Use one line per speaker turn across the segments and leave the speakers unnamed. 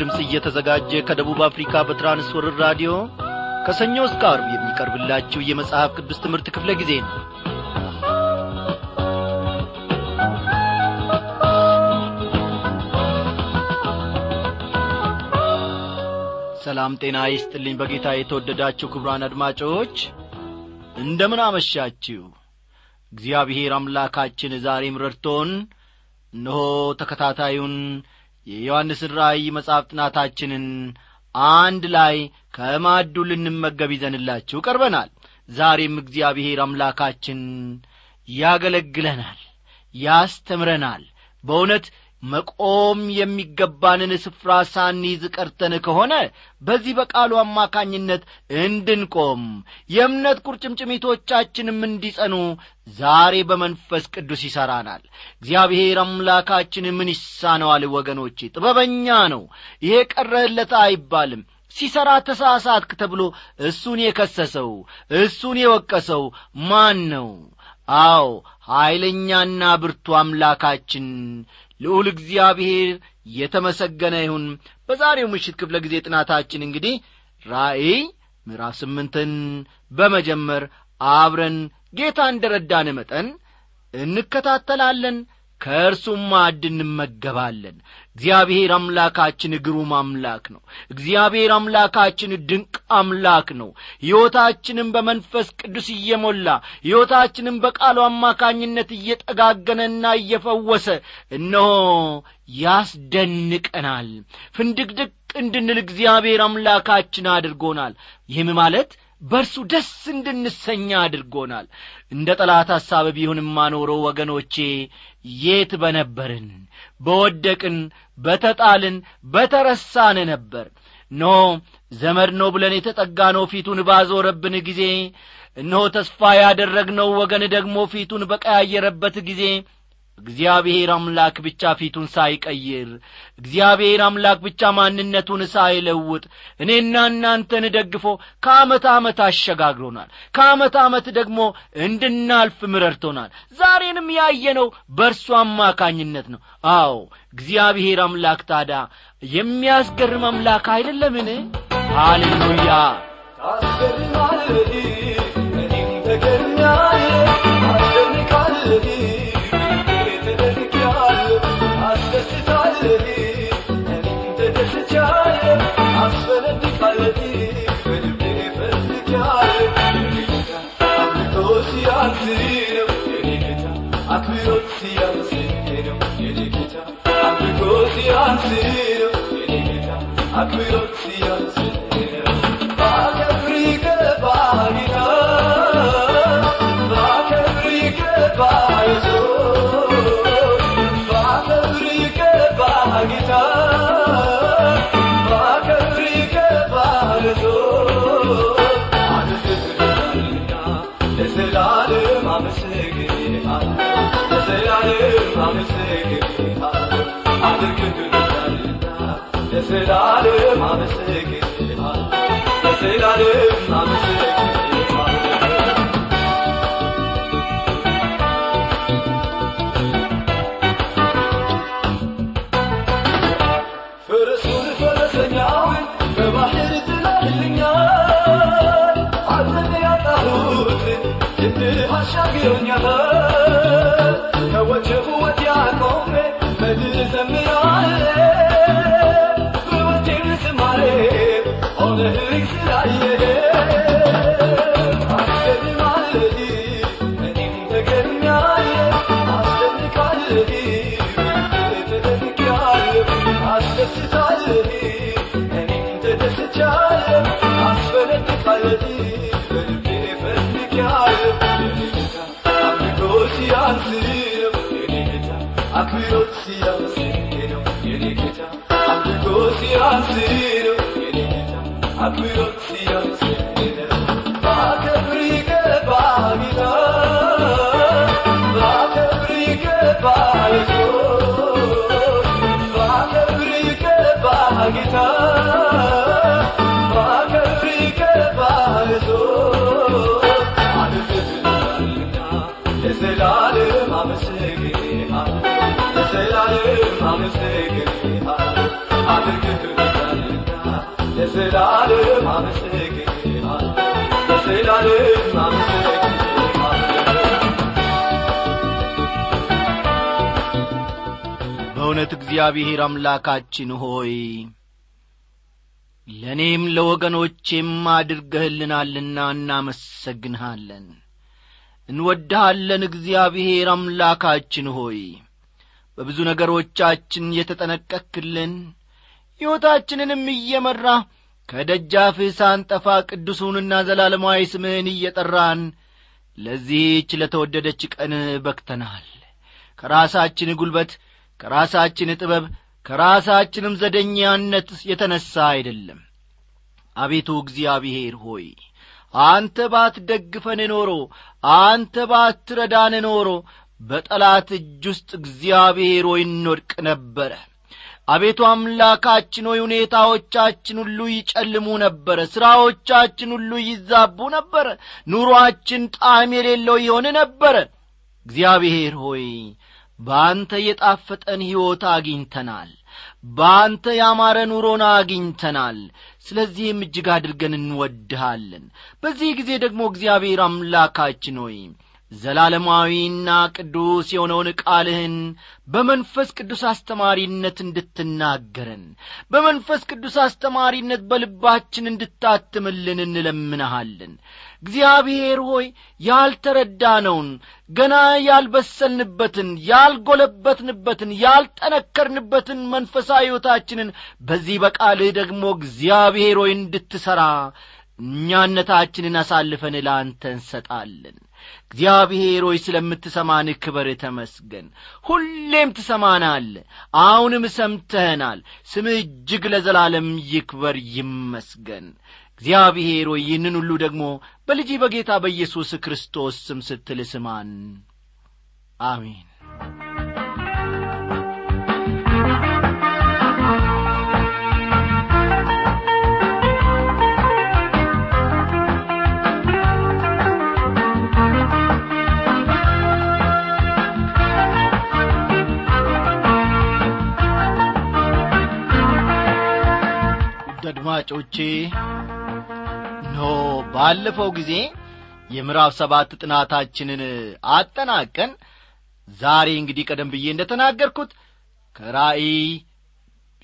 ድምፅ እየተዘጋጀ ከደቡብ አፍሪካ በትራንስወርር ራዲዮ ከሰኞ እስከ አርብ የሚቀርብላችሁ የመጽሐፍ ቅዱስ ትምህርት ክፍለ ጊዜ ነው። ሰላም ጤና ይስጥልኝ። በጌታ የተወደዳችሁ ክቡራን አድማጮች እንደምን አመሻችሁ? እግዚአብሔር አምላካችን ዛሬም ረድቶን እነሆ ተከታታዩን የዮሐንስን ራእይ መጽሐፍ ጥናታችንን አንድ ላይ ከማዱ ልንመገብ ይዘንላችሁ ቀርበናል። ዛሬም እግዚአብሔር አምላካችን ያገለግለናል ያስተምረናል። በእውነት መቆም የሚገባንን ስፍራ ሳንይዝ ቀርተን ከሆነ በዚህ በቃሉ አማካኝነት እንድንቆም የእምነት ቁርጭምጭሚቶቻችንም እንዲጸኑ ዛሬ በመንፈስ ቅዱስ ይሠራናል እግዚአብሔር አምላካችን ምን ይሳነዋል ወገኖቼ? ጥበበኛ ነው። ይሄ ቀረህለት አይባልም። ሲሠራ ተሳሳትክ ተብሎ እሱን የከሰሰው እሱን የወቀሰው ማን ነው? አዎ ኀይለኛና ብርቱ አምላካችን ልዑል እግዚአብሔር የተመሰገነ ይሁን። በዛሬው ምሽት ክፍለ ጊዜ ጥናታችን እንግዲህ ራእይ ምዕራፍ ስምንትን በመጀመር አብረን ጌታ እንደ ረዳን መጠን እንከታተላለን ከእርሱም ማዕድ እንመገባለን። እግዚአብሔር አምላካችን ግሩም አምላክ ነው። እግዚአብሔር አምላካችን ድንቅ አምላክ ነው። ሕይወታችንም በመንፈስ ቅዱስ እየሞላ ሕይወታችንም በቃሉ አማካኝነት እየጠጋገነና እየፈወሰ እነሆ ያስደንቀናል። ፍንድቅድቅ እንድንል እግዚአብሔር አምላካችን አድርጎናል። ይህም ማለት በእርሱ ደስ እንድንሰኛ አድርጎናል። እንደ ጠላት ሐሳብ ቢሆንም ማኖረው ወገኖቼ የት በነበርን? በወደቅን በተጣልን በተረሳን ነበር። ኖ ዘመድ ነው ብለን የተጠጋነው ፊቱን ባዞረብን ጊዜ እነሆ ተስፋ ያደረግነው ወገን ደግሞ ፊቱን በቀያየረበት ጊዜ እግዚአብሔር አምላክ ብቻ ፊቱን ሳይቀይር እግዚአብሔር አምላክ ብቻ ማንነቱን ሳይለውጥ እኔና እናንተን ደግፎ ከዓመት ዓመት አሸጋግሮናል። ከዓመት ዓመት ደግሞ እንድናልፍ ምረድቶናል። ዛሬንም ያየነው በእርሱ አማካኝነት ነው። አዎ እግዚአብሔር አምላክ ታዳ የሚያስገርም አምላክ አይደለምን? ሃሌሉያ!
ታስገርማለህ ለዘላለም አመሰግንሃለሁ። ለዘላለም አመሰግንሃለሁ። ፈረሱን ፈረሰኛውን በባህር ጌታ አክብሮት ሲያንስ ነው የኔ ጌታ አምልኮ ሲያንስ ነው
በእውነት እግዚአብሔር አምላካችን ሆይ ለእኔም ለወገኖቼም አድርገህልናልና እናመሰግንሃለን። እንወድሃለን እግዚአብሔር አምላካችን ሆይ። በብዙ ነገሮቻችን የተጠነቀክልን ሕይወታችንንም እየመራ ከደጃፍህ ሳንጠፋ ቅዱሱንና ዘላለማዊ ስምህን እየጠራን ለዚህች ለተወደደች ቀን በክተናል ከራሳችን ጒልበት ከራሳችን ጥበብ ከራሳችንም ዘደኛነት የተነሣ አይደለም። አቤቱ እግዚአብሔር ሆይ አንተ ባትደግፈን ኖሮ አንተ ባትረዳን ኖሮ በጠላት እጅ ውስጥ እግዚአብሔር ሆይ እንወድቅ ነበረ። አቤቱ አምላካችን ሆይ ሁኔታዎቻችን ሁሉ ይጨልሙ ነበረ። ሥራዎቻችን ሁሉ ይዛቡ ነበረ። ኑሮአችን ጣዕም የሌለው ይሆን ነበረ። እግዚአብሔር ሆይ በአንተ የጣፈጠን ሕይወት አግኝተናል። በአንተ ያማረ ኑሮን አግኝተናል። ስለዚህም እጅግ አድርገን እንወድሃለን። በዚህ ጊዜ ደግሞ እግዚአብሔር አምላካችን ሆይ ዘላለማዊና ቅዱስ የሆነውን ቃልህን በመንፈስ ቅዱስ አስተማሪነት እንድትናገረን በመንፈስ ቅዱስ አስተማሪነት በልባችን እንድታትምልን እንለምንሃለን። እግዚአብሔር ሆይ ያልተረዳነውን ገና ያልበሰልንበትን ያልጐለበትንበትን ያልጠነከርንበትን መንፈሳዊ ሕይወታችንን በዚህ በቃልህ ደግሞ እግዚአብሔር ሆይ እንድትሠራ እኛነታችንን አሳልፈን ለአንተ እንሰጣለን እግዚአብሔር ሆይ ስለምትሰማን ክበር ተመስገን። ሁሌም ትሰማናል አሁንም ሰምተህናል። ስምህ እጅግ ለዘላለም ይክበር ይመስገን። እግዚአብሔር ሆይ ይህንን ሁሉ ደግሞ በልጅ በጌታ በኢየሱስ ክርስቶስ ስም ስትል ስማን። አሜን አድማጮቼ ኖ ባለፈው ጊዜ የምዕራፍ ሰባት ጥናታችንን አጠናቀን ዛሬ እንግዲህ ቀደም ብዬ እንደ ተናገርኩት ከራእይ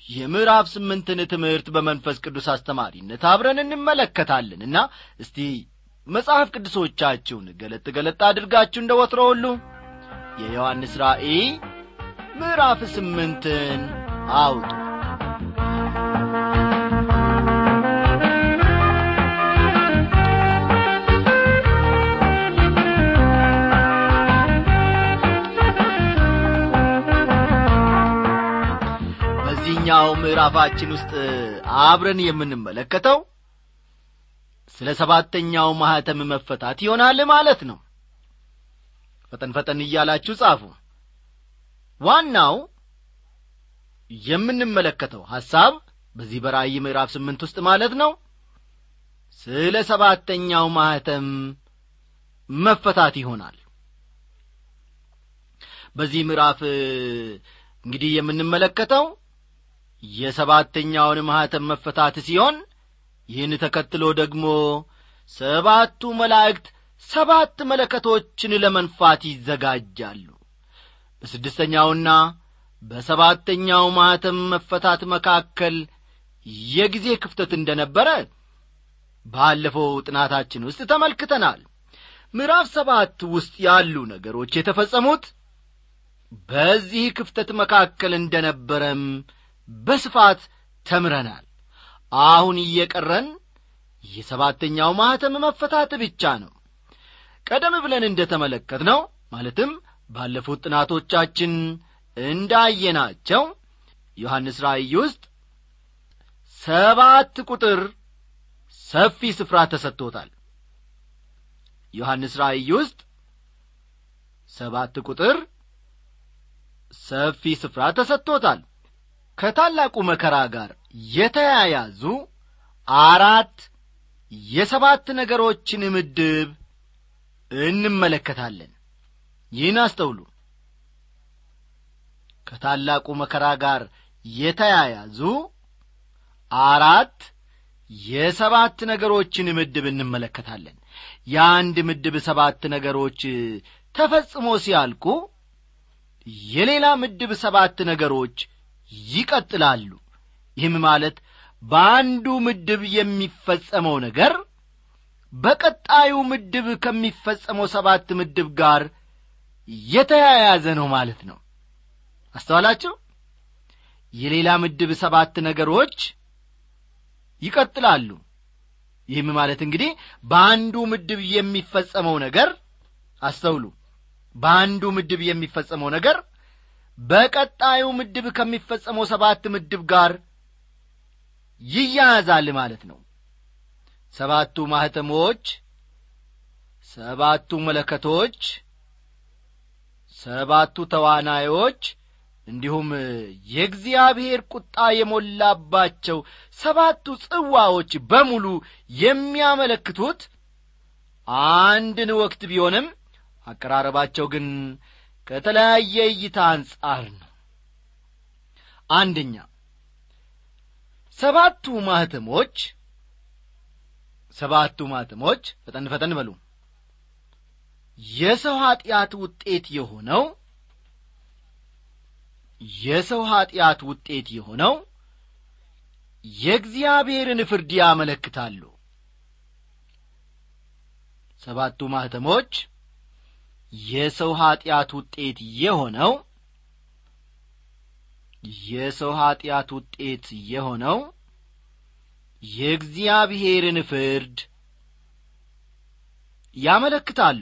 የምዕራፍ ስምንትን ትምህርት በመንፈስ ቅዱስ አስተማሪነት አብረን እንመለከታለን እና እስቲ መጽሐፍ ቅዱሶቻችሁን ገለጥ ገለጥ አድርጋችሁ እንደ ወትሮ ሁሉ የዮሐንስ ራእይ ምዕራፍ ስምንትን አውጡ በዚህኛው ምዕራፋችን ውስጥ አብረን የምንመለከተው ስለ ሰባተኛው ማኅተም መፈታት ይሆናል ማለት ነው። ፈጠን ፈጠን እያላችሁ ጻፉ። ዋናው የምንመለከተው ሐሳብ በዚህ በራእይ ምዕራፍ ስምንት ውስጥ ማለት ነው ስለ ሰባተኛው ማኅተም መፈታት ይሆናል። በዚህ ምዕራፍ እንግዲህ የምንመለከተው የሰባተኛውን ማኅተም መፈታት ሲሆን ይህን ተከትሎ ደግሞ ሰባቱ መላእክት ሰባት መለከቶችን ለመንፋት ይዘጋጃሉ። በስድስተኛውና በሰባተኛው ማኅተም መፈታት መካከል የጊዜ ክፍተት እንደ ነበረ ባለፈው ጥናታችን ውስጥ ተመልክተናል። ምዕራፍ ሰባት ውስጥ ያሉ ነገሮች የተፈጸሙት በዚህ ክፍተት መካከል እንደ ነበረም በስፋት ተምረናል። አሁን እየቀረን የሰባተኛው ማኅተም መፈታት ብቻ ነው። ቀደም ብለን እንደ ተመለከት ነው ማለትም ባለፉት ጥናቶቻችን እንዳየናቸው ዮሐንስ ራእይ ውስጥ ሰባት ቁጥር ሰፊ ስፍራ ተሰጥቶታል። ዮሐንስ ራእይ ውስጥ ሰባት ቁጥር ሰፊ ስፍራ ተሰጥቶታል ከታላቁ መከራ ጋር የተያያዙ አራት የሰባት ነገሮችን ምድብ እንመለከታለን። ይህን አስተውሉ። ከታላቁ መከራ ጋር የተያያዙ አራት የሰባት ነገሮችን ምድብ እንመለከታለን። የአንድ ምድብ ሰባት ነገሮች ተፈጽሞ ሲያልቁ የሌላ ምድብ ሰባት ነገሮች ይቀጥላሉ። ይህም ማለት በአንዱ ምድብ የሚፈጸመው ነገር በቀጣዩ ምድብ ከሚፈጸመው ሰባት ምድብ ጋር የተያያዘ ነው ማለት ነው። አስተዋላችሁ? የሌላ ምድብ ሰባት ነገሮች ይቀጥላሉ። ይህም ማለት እንግዲህ በአንዱ ምድብ የሚፈጸመው ነገር አስተውሉ። በአንዱ ምድብ የሚፈጸመው ነገር በቀጣዩ ምድብ ከሚፈጸመው ሰባት ምድብ ጋር ይያያዛል ማለት ነው። ሰባቱ ማህተሞች ሰባቱ መለከቶች ሰባቱ ተዋናዮች እንዲሁም የእግዚአብሔር ቁጣ የሞላባቸው ሰባቱ ጽዋዎች በሙሉ የሚያመለክቱት አንድን ወቅት ቢሆንም አቀራረባቸው ግን ከተለያየ እይታ አንጻር ነው። አንደኛ ሰባቱ ማህተሞች ሰባቱ ማህተሞች ፈጠን ፈጠን በሉ። የሰው ኀጢአት ውጤት የሆነው የሰው ኀጢአት ውጤት የሆነው የእግዚአብሔርን ፍርድ ያመለክታሉ። ሰባቱ ማህተሞች የሰው ኀጢአት ውጤት የሆነው የሰው ኀጢአት ውጤት የሆነው የእግዚአብሔርን ፍርድ ያመለክታሉ።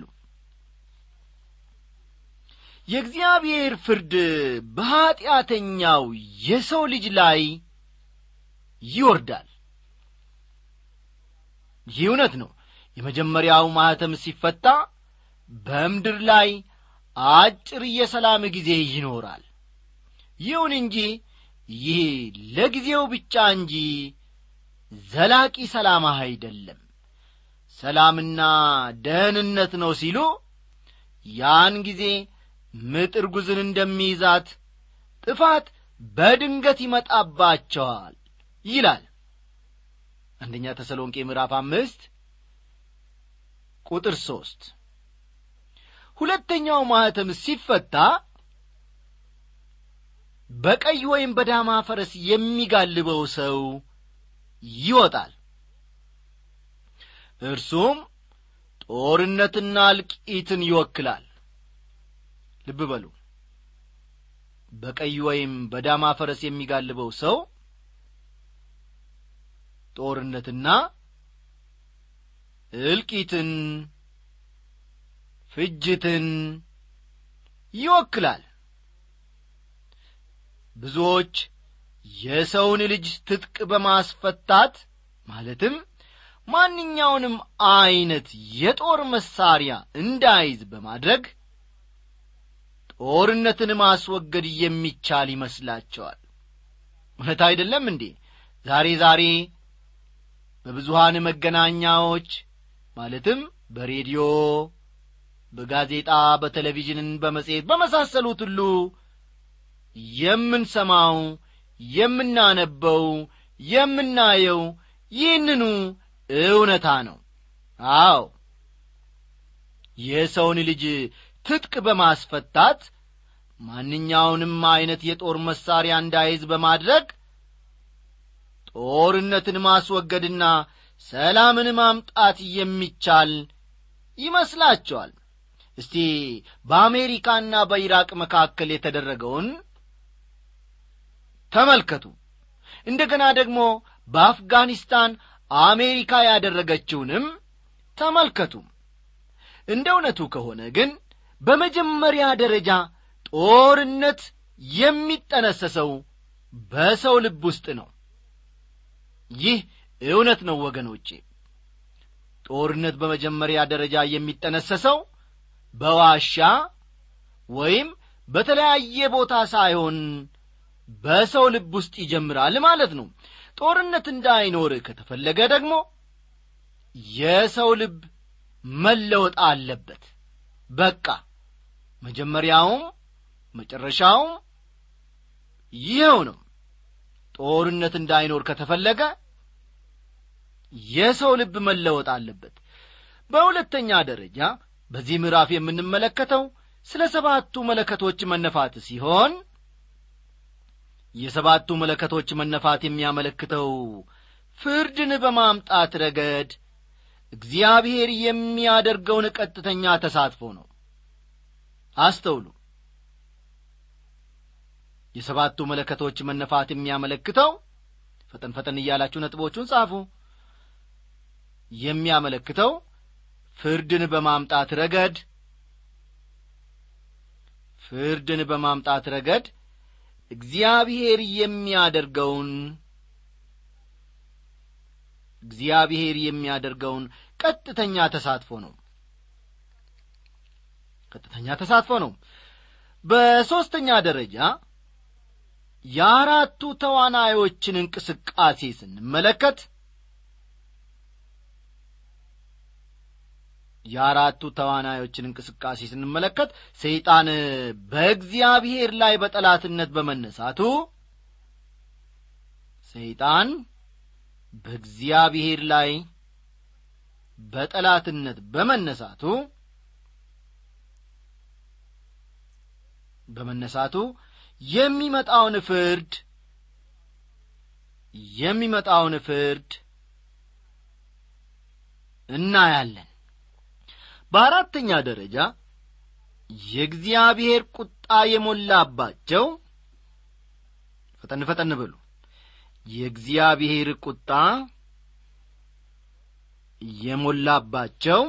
የእግዚአብሔር ፍርድ በኀጢአተኛው የሰው ልጅ ላይ ይወርዳል። ይህ እውነት ነው። የመጀመሪያው ማኅተም ሲፈታ በምድር ላይ አጭር የሰላም ጊዜ ይኖራል። ይሁን እንጂ ይህ ለጊዜው ብቻ እንጂ ዘላቂ ሰላም አይደለም። ሰላምና ደህንነት ነው ሲሉ ያን ጊዜ ምጥ ርጉዝን እንደሚይዛት ጥፋት በድንገት ይመጣባቸዋል ይላል። አንደኛ ተሰሎንቄ ምዕራፍ አምስት ቁጥር ሦስት ሁለተኛው ማኅተም ሲፈታ በቀይ ወይም በዳማ ፈረስ የሚጋልበው ሰው ይወጣል። እርሱም ጦርነትና እልቂትን ይወክላል። ልብ በሉ። በቀይ ወይም በዳማ ፈረስ የሚጋልበው ሰው ጦርነትና እልቂትን ፍጅትን ይወክላል። ብዙዎች የሰውን ልጅ ትጥቅ በማስፈታት ማለትም ማንኛውንም ዐይነት የጦር መሳሪያ እንዳይዝ በማድረግ ጦርነትን ማስወገድ የሚቻል ይመስላቸዋል። እውነት አይደለም እንዴ? ዛሬ ዛሬ በብዙሃን መገናኛዎች ማለትም በሬዲዮ በጋዜጣ በቴሌቪዥንን በመጽሔት በመሳሰሉት ሁሉ የምንሰማው የምናነበው የምናየው ይህንኑ እውነታ ነው። አዎ የሰውን ልጅ ትጥቅ በማስፈታት ማንኛውንም ዐይነት የጦር መሣሪያ እንዳይዝ በማድረግ ጦርነትን ማስወገድና ሰላምን ማምጣት የሚቻል ይመስላቸዋል እስቲ በአሜሪካና በኢራቅ መካከል የተደረገውን ተመልከቱ። እንደገና ደግሞ በአፍጋኒስታን አሜሪካ ያደረገችውንም ተመልከቱ። እንደ እውነቱ ከሆነ ግን በመጀመሪያ ደረጃ ጦርነት የሚጠነሰሰው በሰው ልብ ውስጥ ነው። ይህ እውነት ነው ወገኖቼ። ጦርነት በመጀመሪያ ደረጃ የሚጠነሰሰው በዋሻ ወይም በተለያየ ቦታ ሳይሆን በሰው ልብ ውስጥ ይጀምራል ማለት ነው። ጦርነት እንዳይኖር ከተፈለገ ደግሞ የሰው ልብ መለወጥ አለበት። በቃ መጀመሪያውም መጨረሻውም ይኸው ነው። ጦርነት እንዳይኖር ከተፈለገ የሰው ልብ መለወጥ አለበት። በሁለተኛ ደረጃ በዚህ ምዕራፍ የምንመለከተው ስለ ሰባቱ መለከቶች መነፋት ሲሆን የሰባቱ መለከቶች መነፋት የሚያመለክተው ፍርድን በማምጣት ረገድ እግዚአብሔር የሚያደርገውን ቀጥተኛ ተሳትፎ ነው። አስተውሉ። የሰባቱ መለከቶች መነፋት የሚያመለክተው ፈጠን ፈጠን እያላችሁ ነጥቦቹን ጻፉ። የሚያመለክተው ፍርድን በማምጣት ረገድ ፍርድን በማምጣት ረገድ እግዚአብሔር የሚያደርገውን እግዚአብሔር የሚያደርገውን ቀጥተኛ ተሳትፎ ነው። ቀጥተኛ ተሳትፎ ነው። በሦስተኛ ደረጃ የአራቱ ተዋናዮችን እንቅስቃሴ ስንመለከት የአራቱ ተዋናዮችን እንቅስቃሴ ስንመለከት ሰይጣን በእግዚአብሔር ላይ በጠላትነት በመነሳቱ ሰይጣን በእግዚአብሔር ላይ በጠላትነት በመነሳቱ በመነሳቱ የሚመጣውን ፍርድ የሚመጣውን ፍርድ እናያለን በአራተኛ ደረጃ የእግዚአብሔር ቁጣ የሞላባቸው ፈጠን ፈጠን በሉ። የእግዚአብሔር ቁጣ የሞላባቸው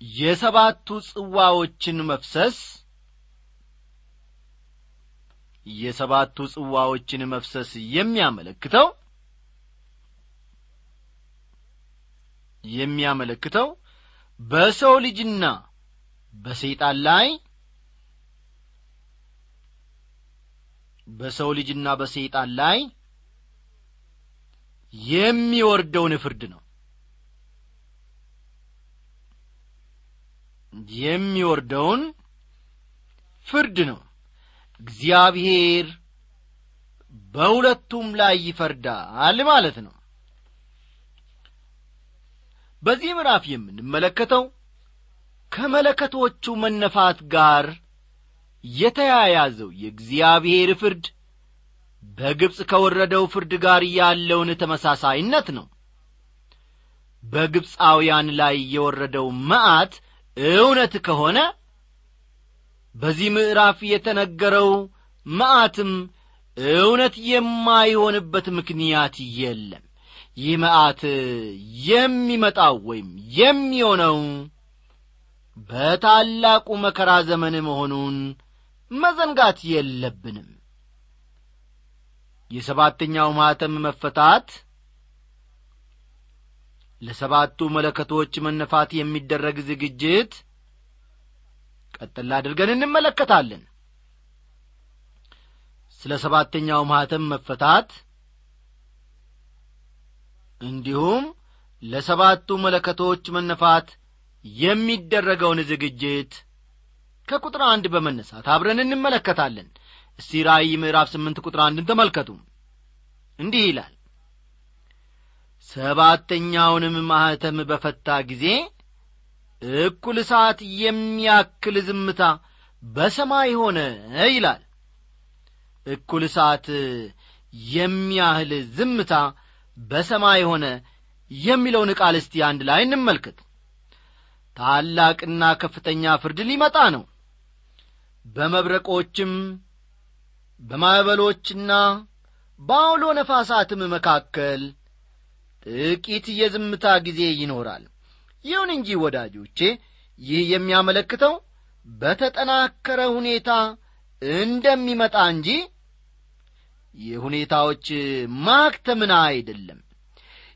የሰባቱ ጽዋዎችን መፍሰስ የሰባቱ ጽዋዎችን መፍሰስ የሚያመለክተው የሚያመለክተው በሰው ልጅና በሰይጣን ላይ በሰው ልጅና በሰይጣን ላይ የሚወርደውን ፍርድ ነው። የሚወርደውን ፍርድ ነው። እግዚአብሔር በሁለቱም ላይ ይፈርዳል ማለት ነው በዚህ ምዕራፍ የምንመለከተው ከመለከቶቹ መነፋት ጋር የተያያዘው የእግዚአብሔር ፍርድ በግብፅ ከወረደው ፍርድ ጋር ያለውን ተመሳሳይነት ነው። በግብፃውያን ላይ የወረደው መዓት እውነት ከሆነ በዚህ ምዕራፍ የተነገረው መዓትም እውነት የማይሆንበት ምክንያት የለም ይህ መዓት የሚመጣው ወይም የሚሆነው በታላቁ መከራ ዘመን መሆኑን መዘንጋት የለብንም። የሰባተኛው ማኅተም መፈታት ለሰባቱ መለከቶች መነፋት የሚደረግ ዝግጅት ቀጥል አድርገን እንመለከታለን። ስለ ሰባተኛው ማኅተም መፈታት እንዲሁም ለሰባቱ መለከቶች መነፋት የሚደረገውን ዝግጅት ከቁጥር አንድ በመነሳት አብረን እንመለከታለን። እስቲ ራእይ ምዕራፍ ስምንት ቁጥር አንድን ተመልከቱ። እንዲህ ይላል። ሰባተኛውንም ማኅተም በፈታ ጊዜ እኩል ሰዓት የሚያክል ዝምታ በሰማይ ሆነ ይላል። እኩል ሰዓት የሚያህል ዝምታ በሰማይ ሆነ የሚለውን ቃል እስቲ አንድ ላይ እንመልከት። ታላቅና ከፍተኛ ፍርድ ሊመጣ ነው። በመብረቆችም በማዕበሎችና በአውሎ ነፋሳትም መካከል ጥቂት የዝምታ ጊዜ ይኖራል። ይሁን እንጂ ወዳጆቼ ይህ የሚያመለክተው በተጠናከረ ሁኔታ እንደሚመጣ እንጂ የሁኔታዎች ማክተምና አይደለም።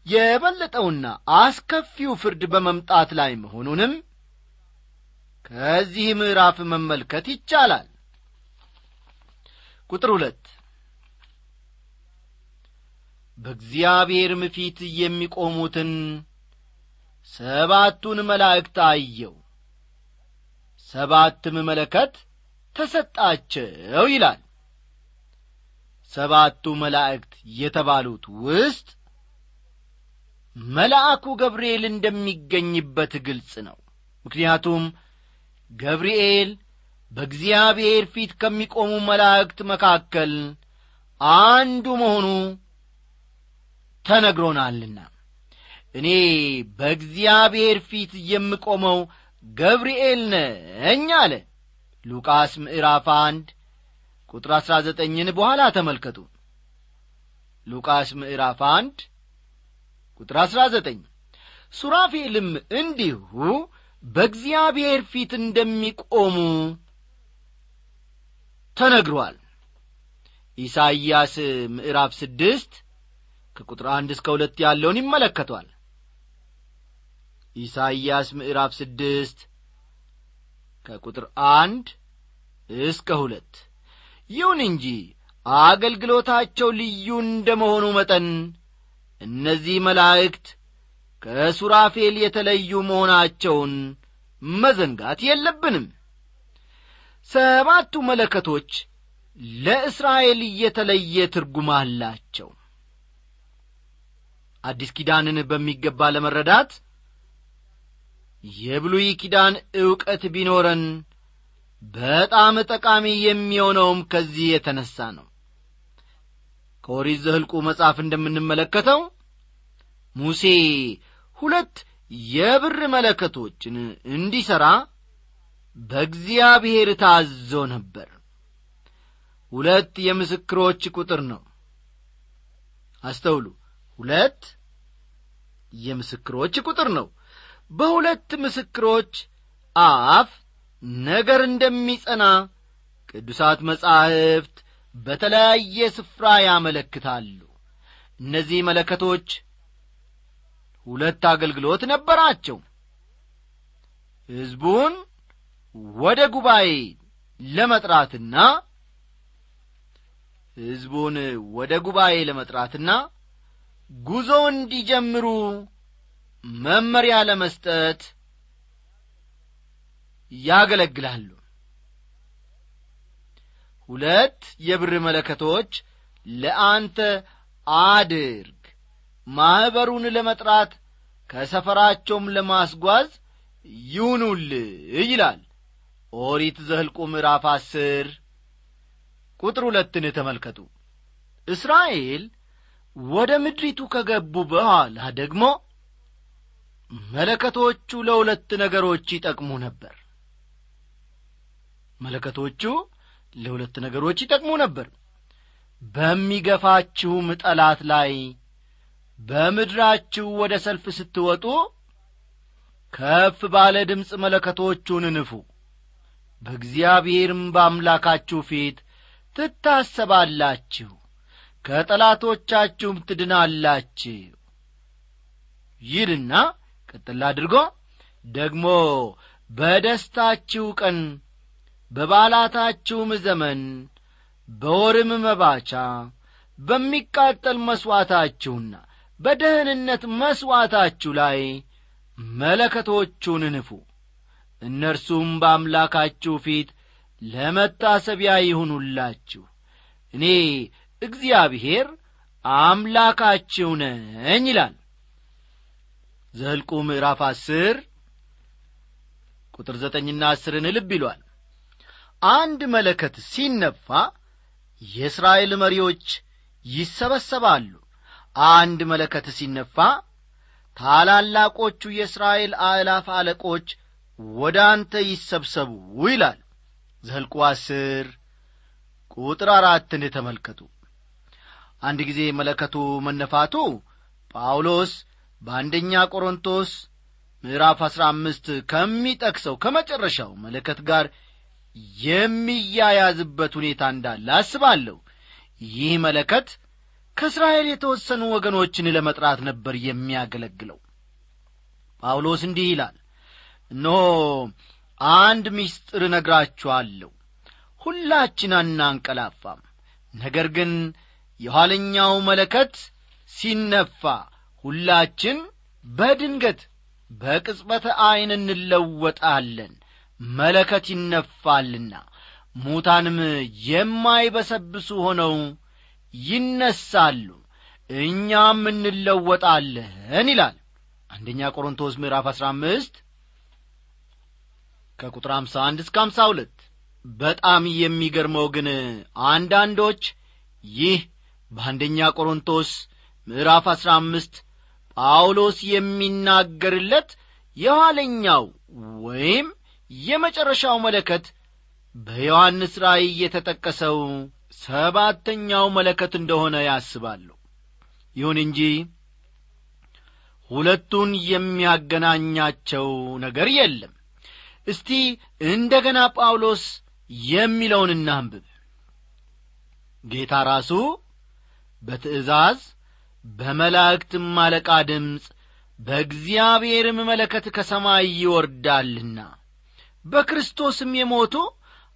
የበለጠውና አስከፊው ፍርድ በመምጣት ላይ መሆኑንም ከዚህ ምዕራፍ መመልከት ይቻላል። ቁጥር ሁለት በእግዚአብሔርም ፊት የሚቆሙትን ሰባቱን መላእክት አየው። ሰባትም መለከት ተሰጣቸው ይላል ሰባቱ መላእክት የተባሉት ውስጥ መልአኩ ገብርኤል እንደሚገኝበት ግልጽ ነው። ምክንያቱም ገብርኤል በእግዚአብሔር ፊት ከሚቆሙ መላእክት መካከል አንዱ መሆኑ ተነግሮናልና። እኔ በእግዚአብሔር ፊት የምቆመው ገብርኤል ነኝ አለ። ሉቃስ ምዕራፍ አንድ ቁጥር አሥራ ዘጠኝን በኋላ ተመልከቱ። ሉቃስ ምዕራፍ አንድ ቁጥር አሥራ ዘጠኝ ሱራፌልም እንዲሁ በእግዚአብሔር ፊት እንደሚቆሙ ተነግሯል። ኢሳይያስ ምዕራፍ ስድስት ከቁጥር አንድ እስከ ሁለት ያለውን ይመለከቷል። ኢሳይያስ ምዕራፍ ስድስት ከቁጥር አንድ እስከ ሁለት ይሁን እንጂ አገልግሎታቸው ልዩ እንደ መሆኑ መጠን እነዚህ መላእክት ከሱራፌል የተለዩ መሆናቸውን መዘንጋት የለብንም። ሰባቱ መለከቶች ለእስራኤል የተለየ ትርጉም አላቸው። አዲስ ኪዳንን በሚገባ ለመረዳት የብሉይ ኪዳን ዕውቀት ቢኖረን በጣም ጠቃሚ የሚሆነውም ከዚህ የተነሣ ነው። ከኦሪት ዘህልቁ መጽሐፍ እንደምንመለከተው ሙሴ ሁለት የብር መለከቶችን እንዲሠራ በእግዚአብሔር ታዞ ነበር። ሁለት የምስክሮች ቁጥር ነው። አስተውሉ። ሁለት የምስክሮች ቁጥር ነው። በሁለት ምስክሮች አፍ ነገር እንደሚጸና ቅዱሳት መጻሕፍት በተለያየ ስፍራ ያመለክታሉ። እነዚህ መለከቶች ሁለት አገልግሎት ነበራቸው። ሕዝቡን ወደ ጉባኤ ለመጥራትና ሕዝቡን ወደ ጉባኤ ለመጥራትና ጉዞ እንዲጀምሩ መመሪያ ለመስጠት ያገለግላሉ። ሁለት የብር መለከቶች ለአንተ አድርግ። ማኅበሩን ለመጥራት ከሰፈራቸውም ለማስጓዝ ይሁኑል ይላል። ኦሪት ዘህልቁ ምዕራፍ አስር ቁጥር ሁለትን ተመልከቱ። እስራኤል ወደ ምድሪቱ ከገቡ በኋላ ደግሞ መለከቶቹ ለሁለት ነገሮች ይጠቅሙ ነበር መለከቶቹ ለሁለት ነገሮች ይጠቅሙ ነበር። በሚገፋችሁም ጠላት ላይ በምድራችሁ ወደ ሰልፍ ስትወጡ ከፍ ባለ ድምፅ መለከቶቹን ንፉ። በእግዚአብሔርም በአምላካችሁ ፊት ትታሰባላችሁ ከጠላቶቻችሁም ትድናላችሁ። ይልና ቀጥል አድርጎ ደግሞ በደስታችሁ ቀን በባላታችሁም ዘመን በወርም መባቻ በሚቃጠል መሥዋዕታችሁና በደህንነት መሥዋዕታችሁ ላይ መለከቶቹን ንፉ። እነርሱም በአምላካችሁ ፊት ለመታሰቢያ ይሁኑላችሁ። እኔ እግዚአብሔር አምላካችሁ ነኝ ይላል። ዘልቁ ምዕራፍ አስር ቁጥር ዘጠኝና አስርን ልብ ይሏል አንድ መለከት ሲነፋ የእስራኤል መሪዎች ይሰበሰባሉ። አንድ መለከት ሲነፋ ታላላቆቹ የእስራኤል አእላፍ አለቆች ወደ አንተ ይሰብሰቡ ይላል። ዘልቁ አስር ቁጥር አራትን ተመልከቱ። አንድ ጊዜ መለከቱ መነፋቱ ጳውሎስ በአንደኛ ቆሮንቶስ ምዕራፍ አሥራ አምስት ከሚጠቅሰው ከመጨረሻው መለከት ጋር የሚያያዝበት ሁኔታ እንዳለ አስባለሁ። ይህ መለከት ከእስራኤል የተወሰኑ ወገኖችን ለመጥራት ነበር የሚያገለግለው። ጳውሎስ እንዲህ ይላል እነሆ አንድ ምስጢር እነግራችኋለሁ። ሁላችን አናንቀላፋም። ነገር ግን የኋለኛው መለከት ሲነፋ ሁላችን በድንገት በቅጽበተ ዐይን እንለወጣለን መለከት ይነፋልና ሙታንም የማይበሰብሱ ሆነው ይነሳሉ። እኛም እንለወጣለን ይላል አንደኛ ቆሮንቶስ ምዕራፍ አሥራ አምስት ከቁጥር 51 እስከ 52 በጣም የሚገርመው ግን አንዳንዶች ይህ በአንደኛ ቆሮንቶስ ምዕራፍ 15 ጳውሎስ የሚናገርለት የኋለኛው ወይም የመጨረሻው መለከት በዮሐንስ ራእይ የተጠቀሰው ሰባተኛው መለከት እንደሆነ ያስባሉ። ይሁን እንጂ ሁለቱን የሚያገናኛቸው ነገር የለም። እስቲ እንደ ገና ጳውሎስ የሚለውን እናንብብ። ጌታ ራሱ በትእዛዝ በመላእክትም አለቃ ድምፅ በእግዚአብሔርም መለከት ከሰማይ ይወርዳልና በክርስቶስም የሞቱ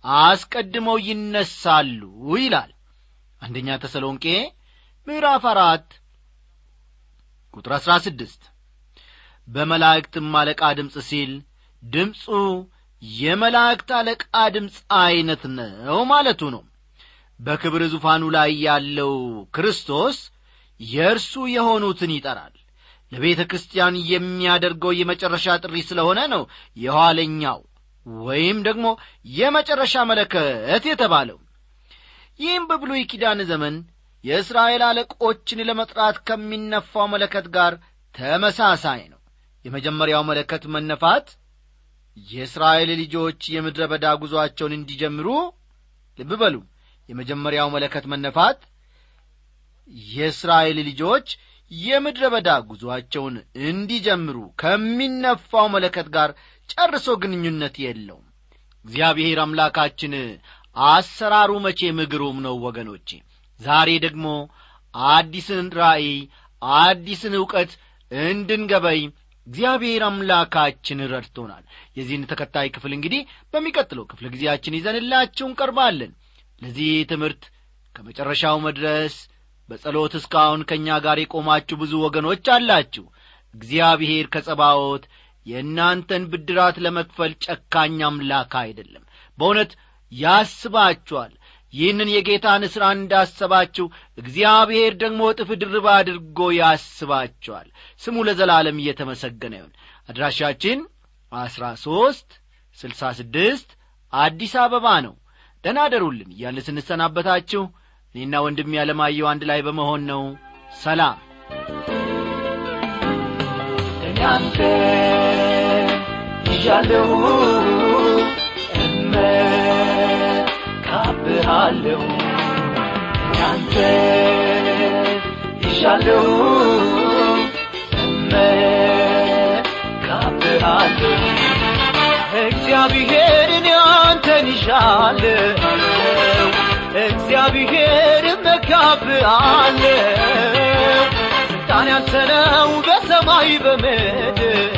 አስቀድመው ይነሳሉ ይላል። አንደኛ ተሰሎንቄ ምዕራፍ አራት ቁጥር አሥራ ስድስት በመላእክትም አለቃ ድምፅ ሲል ድምፁ የመላእክት አለቃ ድምፅ ዐይነት ነው ማለቱ ነው። በክብር ዙፋኑ ላይ ያለው ክርስቶስ የእርሱ የሆኑትን ይጠራል። ለቤተ ክርስቲያን የሚያደርገው የመጨረሻ ጥሪ ስለሆነ ነው የኋለኛው ወይም ደግሞ የመጨረሻ መለከት የተባለው። ይህም በብሉይ ኪዳን ዘመን የእስራኤል አለቆችን ለመጥራት ከሚነፋው መለከት ጋር ተመሳሳይ ነው። የመጀመሪያው መለከት መነፋት የእስራኤል ልጆች የምድረ በዳ ጉዞአቸውን እንዲጀምሩ ልብ በሉ። የመጀመሪያው መለከት መነፋት የእስራኤል ልጆች የምድረ በዳ ጉዞአቸውን እንዲጀምሩ ከሚነፋው መለከት ጋር ጨርሶ ግንኙነት የለውም። እግዚአብሔር አምላካችን አሰራሩ መቼ ምግሩም ነው ወገኖቼ። ዛሬ ደግሞ አዲስን ራእይ አዲስን ዕውቀት እንድንገበይ እግዚአብሔር አምላካችን ረድቶናል። የዚህን ተከታይ ክፍል እንግዲህ በሚቀጥለው ክፍለ ጊዜያችን ይዘንላችሁ እንቀርባለን። ለዚህ ትምህርት ከመጨረሻው መድረስ በጸሎት እስካሁን ከእኛ ጋር የቆማችሁ ብዙ ወገኖች አላችሁ። እግዚአብሔር ከጸባዖት የእናንተን ብድራት ለመክፈል ጨካኝ አምላክ አይደለም። በእውነት ያስባችኋል። ይህንን የጌታን ሥራ እንዳሰባችሁ እግዚአብሔር ደግሞ እጥፍ ድርብ አድርጎ ያስባችኋል። ስሙ ለዘላለም እየተመሰገነ ይሁን። አድራሻችን አስራ ሦስት ስልሳ ስድስት አዲስ አበባ ነው። ደናደሩልን እያለ ስንሰናበታችሁ እኔና ወንድም ያለማየው አንድ ላይ በመሆን ነው። ሰላም።
እኔ አንተ ይዣለሁ እመካብሃለሁ። እኔ አንተ ይዣለሁ እመካብሃለሁ። እግዚአብሔር እኔ አንተን ይሻለሁ እግዚአብሔር እመካብሃለሁ ስልጣን ያንተ ነው በሰማይ በምድር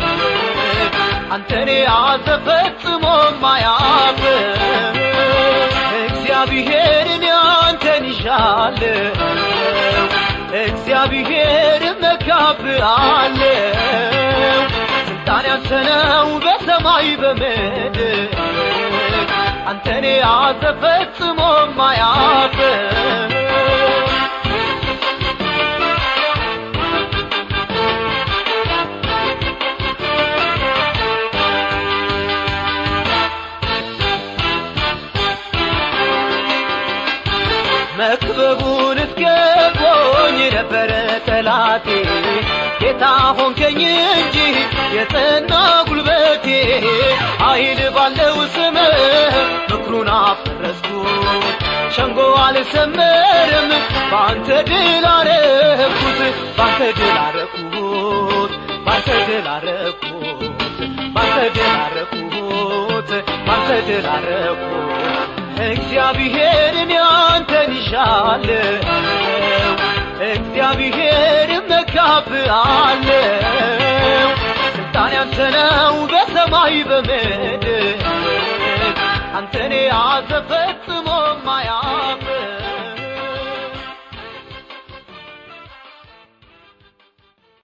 አንተን ያዘ ፈጽሞ ማያፍ እግዚአብሔርን አንተን ይሻለሁ እግዚአብሔር እመካብሃለሁ ስልጣን ያንተ ነው በሰማይ በምድር አንተን ያዘ ፈጽሞ ማያፍ ነበረ ጠላቴ ጌታ ሆንከኝ እንጂ የጸና ጉልበቴ ኃይል ባለው ስም ምክሩን አፈረስኩት ሸንጎ አልሰመርም በአንተ ድል አረኩት በአንተ ድል አረኩት በአንተ ድል አረኩት በአንተ ድል አረኩት በአንተ ድል አረኩት እግዚአብሔርን አንተን ይሻለሁ እግዚአብሔር እመካብሃለሁ ስልጣን ያንተ ነው በሰማይ በምድር። አንተን ያዘ ፈጽሞ ማያፍ